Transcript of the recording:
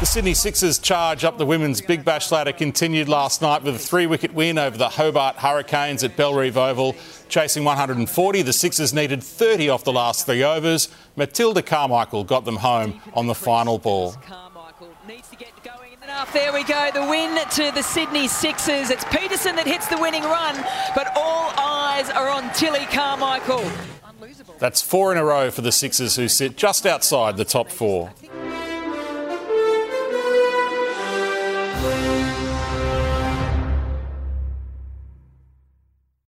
The Sydney Sixers charge up the women's Big Bash ladder continued last night with a three wicket win over the Hobart Hurricanes at Bellerive Oval. Chasing 140, the Sixers needed 30 off the last three overs. Matilda Carmichael got them home on the final ball. There we go, the win to the Sydney Sixers. It's Peterson that hits the winning run, but all eyes are on Tilly Carmichael. That's four in a row for the Sixers, who sit just outside the top four. Thank you.